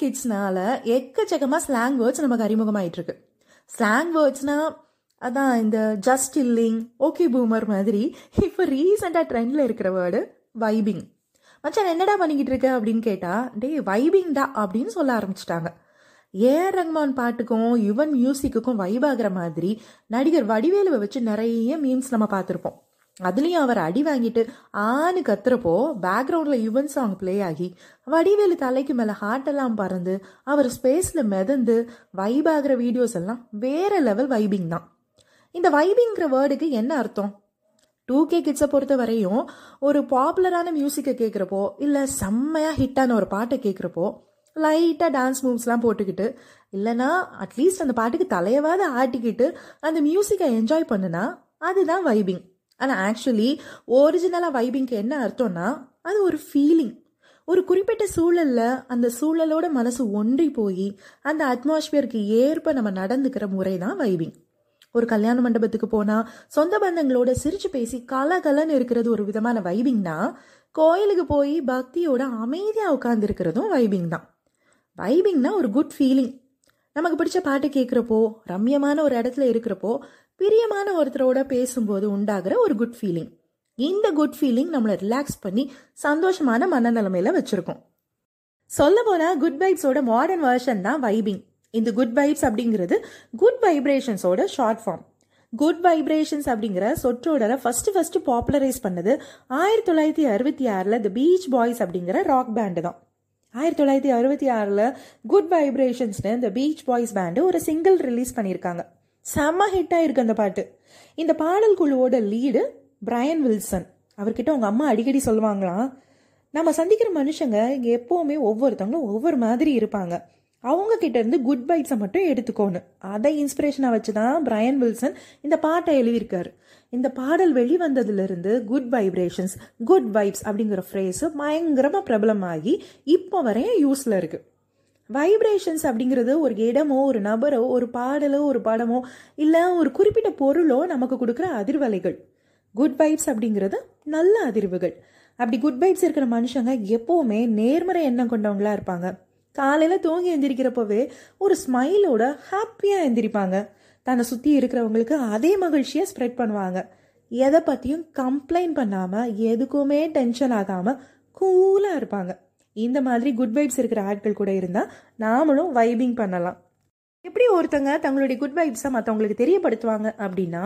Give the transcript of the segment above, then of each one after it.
கிட்ஸ்னால எக்கச்சக்கமாக slang words நமக்கு அறிமுகமாயிட்டு இருக்கு ஸ்லாங் வேர்ட்ஸ்னா அதான் இந்த ஜஸ்ட் இல்லிங் ஓகே பூமர் மாதிரி இப்போ ரீசெண்டாக ட்ரெண்டில் இருக்கிற வேர்டு வைபிங் மச்சான் என்னடா பண்ணிக்கிட்டு இருக்க அப்படின்னு கேட்டா டேய் வைபிங்டா அப்படின்னு சொல்ல ஆரம்பிச்சிட்டாங்க. ஏஆர் ரஹ்மான் பாட்டுக்கும் யுவன் மியூசிக்குக்கும் வைப் ஆகிற மாதிரி நடிகர் வடிவேலுவை வச்சு நிறைய மீம்ஸ் நம்ம பார்த்துருப்போம். அதுலேயும் அவர் அடி வாங்கிட்டு ஆணு கத்துறப்போ பேக்ரவுண்டில் யுவன் சாங் ப்ளே ஆகி வடிவேலு தலைக்கு மேலே ஹார்ட் எல்லாம் பறந்து அவர் ஸ்பேஸில் மிதந்து வைப் ஆகிற வீடியோஸ் எல்லாம் வேற லெவல் வைபிங் தான். இந்த வைபிங்கிற வேர்டுக்கு என்ன அர்த்தம்? டூ கே கிட்ஸை பொறுத்த வரையும் ஒரு பாப்புலரான மியூசிக்கை கேட்குறப்போ இல்லை செம்மையாக ஹிட்டான ஒரு பாட்டை கேட்குறப்போ லைட்டாக டான்ஸ் மூவ்ஸ்லாம் போட்டுக்கிட்டு இல்லைனா அட்லீஸ்ட் அந்த பாட்டுக்கு தலையவாத ஆட்டிக்கிட்டு அந்த மியூசிக்கை என்ஜாய் பண்ணுனா அதுதான் வைபிங் ஆனால் ஆக்சுவலி ஒரிஜினலாக வைபிங்க்கு என்ன அர்த்தம்னா அது ஒரு ஃபீலிங் ஒரு குறிப்பிட்ட சூழலில் அந்த சூழலோட மனசு ஒன்றி போய் அந்த அட்மாஸ்பியருக்கு ஏற்ப நம்ம நடந்துக்கிற முறை தான் வைபிங் ஒரு கல்யாண மண்டபத்துக்கு போனால் சொந்த பந்தங்களோட சிரிச்சு பேசி கலகலன்னு இருக்கிறது ஒரு விதமான வைபிங்னா கோயிலுக்கு போய் பக்தியோட அமைதியாக உட்காந்துருக்கிறதும் வைபிங் தான். வைபிங்னா ஒரு குட் ஃபீலிங் நமக்கு பிடிச்ச பாட்டு கேட்குறப்போ ரம்யமான ஒரு இடத்துல இருக்கிறப்போ பிரியமான ஒருத்தரோட பேசும்போது உண்டாகிற ஒரு குட் ஃபீலிங் இந்த குட் ஃபீலிங் நம்மளை ரிலாக்ஸ் பண்ணி சந்தோஷமான மனநிலைமையில வச்சிருக்கோம். சொல்ல போனால் குட் வைப்ஸோட மாடர்ன் வெர்ஷன் தான் வைபிங் இந்த குட் வைப்ஸ் அப்படிங்கிறது குட் வைப்ரேஷன்ஸோட ஷார்ட் ஃபார்ம் குட் வைப்ரேஷன்ஸ் அப்படிங்கிற சொற்றோடரை ஃபர்ஸ்ட் ஃபர்ஸ்ட் பாப்புலரைஸ் பண்ணது ஆயிரத்தி தொள்ளாயிரத்தி அறுபத்தி ஆறில் த பீச் பாய்ஸ் அப்படிங்கிற ராக் பேண்டு தான். ஆயிரத்தி தொள்ளாயிரத்தி அறுபத்தி ஆறில் குட் வைப்ரேஷன்ஸ்னு இந்த பீச் பாய்ஸ் பேண்டு ஒரு சிங்கிள் ரிலீஸ் பண்ணியிருக்காங்க. செம்ம ஹிட்டாக இருக்கு அந்த பாட்டு. இந்த பாடல் குழுவோட லீடு பிரையன் வில்சன் அவர்கிட்ட உங்கள் அம்மா அடிக்கடி சொல்லுவாங்களாம் நம்ம சந்திக்கிற மனுஷங்க இங்கே எப்போவுமே ஒவ்வொருத்தவங்களும் ஒவ்வொரு மாதிரி இருப்பாங்க. அவங்க கிட்ட இருந்து குட் பைட்ஸை மட்டும் எடுத்துக்கோணும் அதை இன்ஸ்பிரேஷனாக வச்சு தான் பிரையன் வில்சன் இந்த பாட்டை எழுதியிருக்காரு. இந்த பாடல் வெளிவந்ததுலேருந்து குட் வைப்ரேஷன்ஸ் குட் வைப்ஸ் அப்படிங்கிற ஃப்ரேஸு பயங்கரமாக பிரபலமாகி இப்போ வரையும் யூஸில் இருக்குது வைப்ரேஷன்ஸ் அப்படிங்கிறது ஒரு இடமோ ஒரு நபரோ ஒரு பாடலோ ஒரு படமோ இல்லை ஒரு குறிப்பிட்ட பொருளோ நமக்கு கொடுக்குற அதிர்வலைகள். குட் வைப்ஸ் அப்படிங்கிறது நல்ல அதிர்வுகள். அப்படி குட் வைப்ஸ் இருக்கிற மனுஷங்க எப்போவுமே நேர்மறை எண்ணம் கொண்டவங்களா இருப்பாங்க. காலையில் தூங்கி எந்திரிக்கிறப்பவே ஒரு ஸ்மைலோட ஹாப்பியாக எந்திரிப்பாங்க. தன்னை சுற்றி இருக்கிறவங்களுக்கு அதே மகிழ்ச்சியை ஸ்ப்ரெட் பண்ணுவாங்க. எதை பற்றியும் கம்ப்ளைண்ட் பண்ணாமல் எதுக்குமே டென்ஷன் ஆகாமல் கூலாக இருப்பாங்க. இந்த மாதிரி குட் வைப்ஸ் இருக்கிற ஆட்கள் கூட இருந்தால் நாமளும் வைபிங் பண்ணலாம். எப்படி ஒருத்தங்க தங்களுடைய குட் வைப்ஸை மற்றவங்களுக்கு தெரியப்படுத்துவாங்க அப்படின்னா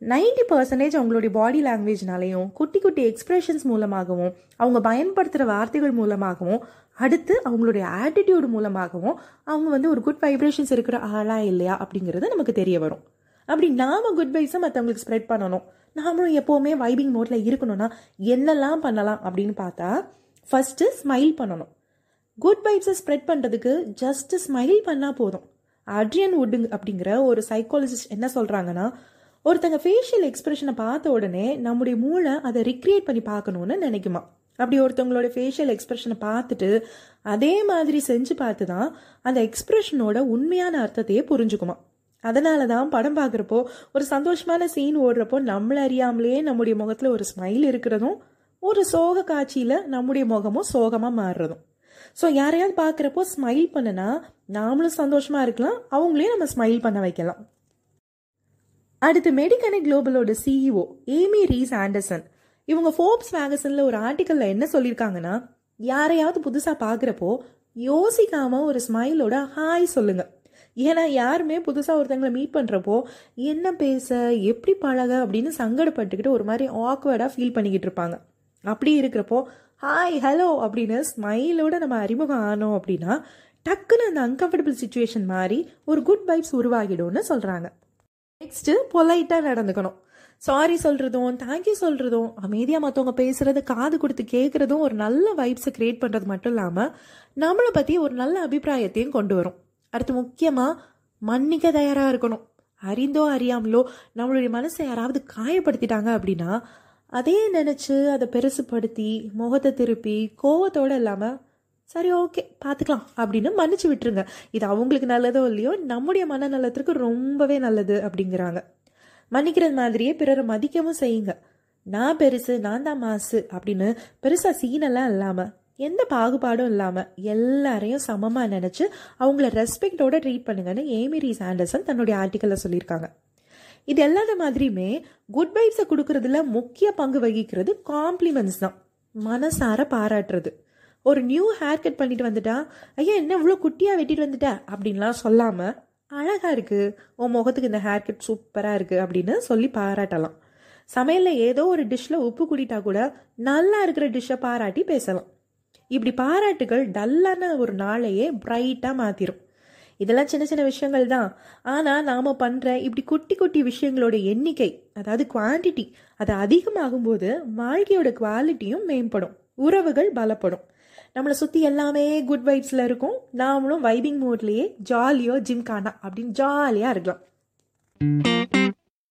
நைன்டி பர்சன்டேஜ் அவங்களுடைய பாடி லாங்குவேஜ்னாலையும் குட்டி குட்டி எக்ஸ்பிரஷன்ஸ் மூலமாகவும் அவங்க பயன்படுத்துகிற வார்த்தைகள் மூலமாகவும் அடுத்து அவங்களுடைய ஆட்டிடியூடு மூலமாகவும் அவங்க வந்து ஒரு குட் வைப்ரேஷன்ஸ் இருக்கிற ஆளா இல்லையா அப்படிங்கிறது நமக்கு தெரிய வரும். அப்படி நாம குட் வைப்ஸை மற்றவங்களுக்கு ஸ்ப்ரெட் பண்ணணும். நாமளும் எப்போவுமே வைபிங் மோட்டில் இருக்கணும்னா என்னெல்லாம் பண்ணலாம் அப்படின்னு பார்த்தா ஃபஸ்ட்டு ஸ்மைல் பண்ணணும். குட் வைப்ஸை ஸ்ப்ரெட் பண்ணுறதுக்கு ஜஸ்ட் ஸ்மைல் பண்ணால் போதும். அட்ரியன் உட்டுங் அப்படிங்கிற ஒரு சைக்காலஜிஸ்ட் என்ன சொல்கிறாங்கன்னா ஒருத்தங்க ஃபேஷியல் எக்ஸ்பிரஷனை பார்த்த உடனே நம்முடைய மூளை அதை ரிக்ரியேட் பண்ணி பார்க்கணுன்னு நினைக்குமா? அப்படி ஒருத்தவங்களோட ஃபேஷியல் எக்ஸ்பிரஷனை பார்த்துட்டு அதே மாதிரி செஞ்சு பார்த்து தான் அந்த எக்ஸ்பிரஷனோட உண்மையான அர்த்தத்தையே புரிஞ்சுக்குமா? அதனால தான் படம் பார்க்குறப்போ ஒரு சந்தோஷமான சீன் ஓடுறப்போ நம்மளை அறியாமலேயே நம்முடைய முகத்தில் ஒரு ஸ்மைல் இருக்கிறதும் ஒரு சோக காட்சியில் நம்முடைய முகமும் சோகமாக மாறுறதும். ஸோ யாரையாவது பார்க்குறப்போ ஸ்மைல் பண்ணுனா நாமளும் சந்தோஷமாக இருக்கலாம். அவங்களையும் நம்ம ஸ்மைல் பண்ண வைக்கலாம். அடுத்து மெடிக்கனி குளோபலோட சிஇஓ ஏமி ரீஸ் ஆண்டர்சன் இவங்க ஃபோர்ப்ஸ் மேகசினில் ஒரு ஆர்டிக்கலில் என்ன சொல்லியிருக்காங்கன்னா யாரையாவது புதுசாக பார்க்குறப்போ யோசிக்காமல் ஒரு ஸ்மைலோட ஹாய் சொல்லுங்கள் ஏன்னா யாருமே புதுசாக ஒருத்தங்களை மீட் பண்ணுறப்போ என்ன பேச எப்படி பழக அப்படின்னு சங்கடப்பட்டுக்கிட்டு ஒரு மாதிரி ஆக்வர்டாக ஃபீல் பண்ணிக்கிட்டு இருப்பாங்க. அப்படி இருக்கிறப்போ ஹாய் ஹலோ அப்படின்னு ஸ்மைலோட நம்ம அறிமுகம் ஆனோம் அப்படின்னா டக்குன்னு அந்த அன்கம்ஃபர்டபுள் சுச்சுவேஷன் மாதிரி ஒரு குட் வைப்ஸ் உருவாகிடும்னு சொல்கிறாங்க நெக்ஸ்ட்டு பொலைட்டாக நடந்துக்கணும். சாரி சொல்கிறதும் தேங்க்யூ சொல்கிறதும் அமைதியாக மற்றவங்க பேசுகிறது காது கொடுத்து கேட்குறதும் ஒரு நல்ல வைப்ஸை க்ரியேட் பண்ணுறது மட்டும் இல்லாமல் நம்மளை பற்றி ஒரு நல்ல அபிப்பிராயத்தையும் கொண்டு வரும். அடுத்து முக்கியமாக மன்னிக்க தயாராக இருக்கணும். அறிந்தோ அறியாமலோ நம்மளுடைய மனசை யாராவது காயப்படுத்திட்டாங்க அப்படின்னா அதே நினச்சி அதை பெருசுப்படுத்தி முகத்தை திருப்பி கோவத்தோடு இல்லாமல் சரி ஓகே பார்த்துக்கலாம் அப்படின்னு மன்னிச்சு விட்டுருங்க. இது அவங்களுக்கு நல்லதோ இல்லையோ நம்முடைய மனநலத்திற்கு ரொம்பவே நல்லது அப்படிங்கிறாங்க. மன்னிக்கிறது மாதிரியே பிறரை மதிக்கவும் செய்யுங்க. நான் பெருசு நான் தான் மாசு அப்படின்னு பெருசாக சீனெல்லாம் இல்லாமல் எந்த பாகுபாடும் இல்லாமல் எல்லாரையும் சமமாக நினச்சி அவங்கள ரெஸ்பெக்டோட ட்ரீட் பண்ணுங்கன்னு ஏமிரி சாண்டர்சன் தன்னுடைய ஆர்டிக்கலில் சொல்லியிருக்காங்க. இது எல்லாத மாதிரியுமே குட் வைப்ஸை கொடுக்கறதுல முக்கிய பங்கு வகிக்கிறது காம்ப்ளிமெண்ட்ஸ் தான். மனசார பாராட்டுறது. ஒரு நியூ ஹேர் கட் பண்ணிட்டு வந்துட்டா ஐயா என்ன இவ்வளோ குட்டியாக வெட்டிட்டு வந்துட்ட? அப்படின்லாம் சொல்லாமல் அழகாக இருக்குது உன் முகத்துக்கு இந்த ஹேர் கட் சூப்பராக இருக்குது அப்படின்னு சொல்லி பாராட்டலாம். சமையலில் ஏதோ ஒரு டிஷ்ஷில் உப்பு கூட்டிட்டா கூட நல்லா இருக்கிற டிஷ்ஷை பாராட்டி பேசலாம். இப்படி பாராட்டுகள் டல்லான ஒரு நாளையே பிரைட்டாக மாற்றிடும் இதெல்லாம் சின்ன சின்ன விஷயங்கள் தான். ஆனால் நாம் பண்ணுற இப்படி குட்டி குட்டி விஷயங்களோட எண்ணிக்கை அதாவது குவான்டிட்டி அது அதிகமாகும்போது வாழ்க்கையோட குவாலிட்டியும் மேம்படும். உறவுகள் பலப்படும். நம்மளை சுற்றி எல்லாமே குட் வைப்ஸில் இருக்கும். நாமளும் வைபிங் மோட்லேயே ஜாலியோ ஜிம்கானா அப்படின்னு ஜாலியாக இருக்கலாம்.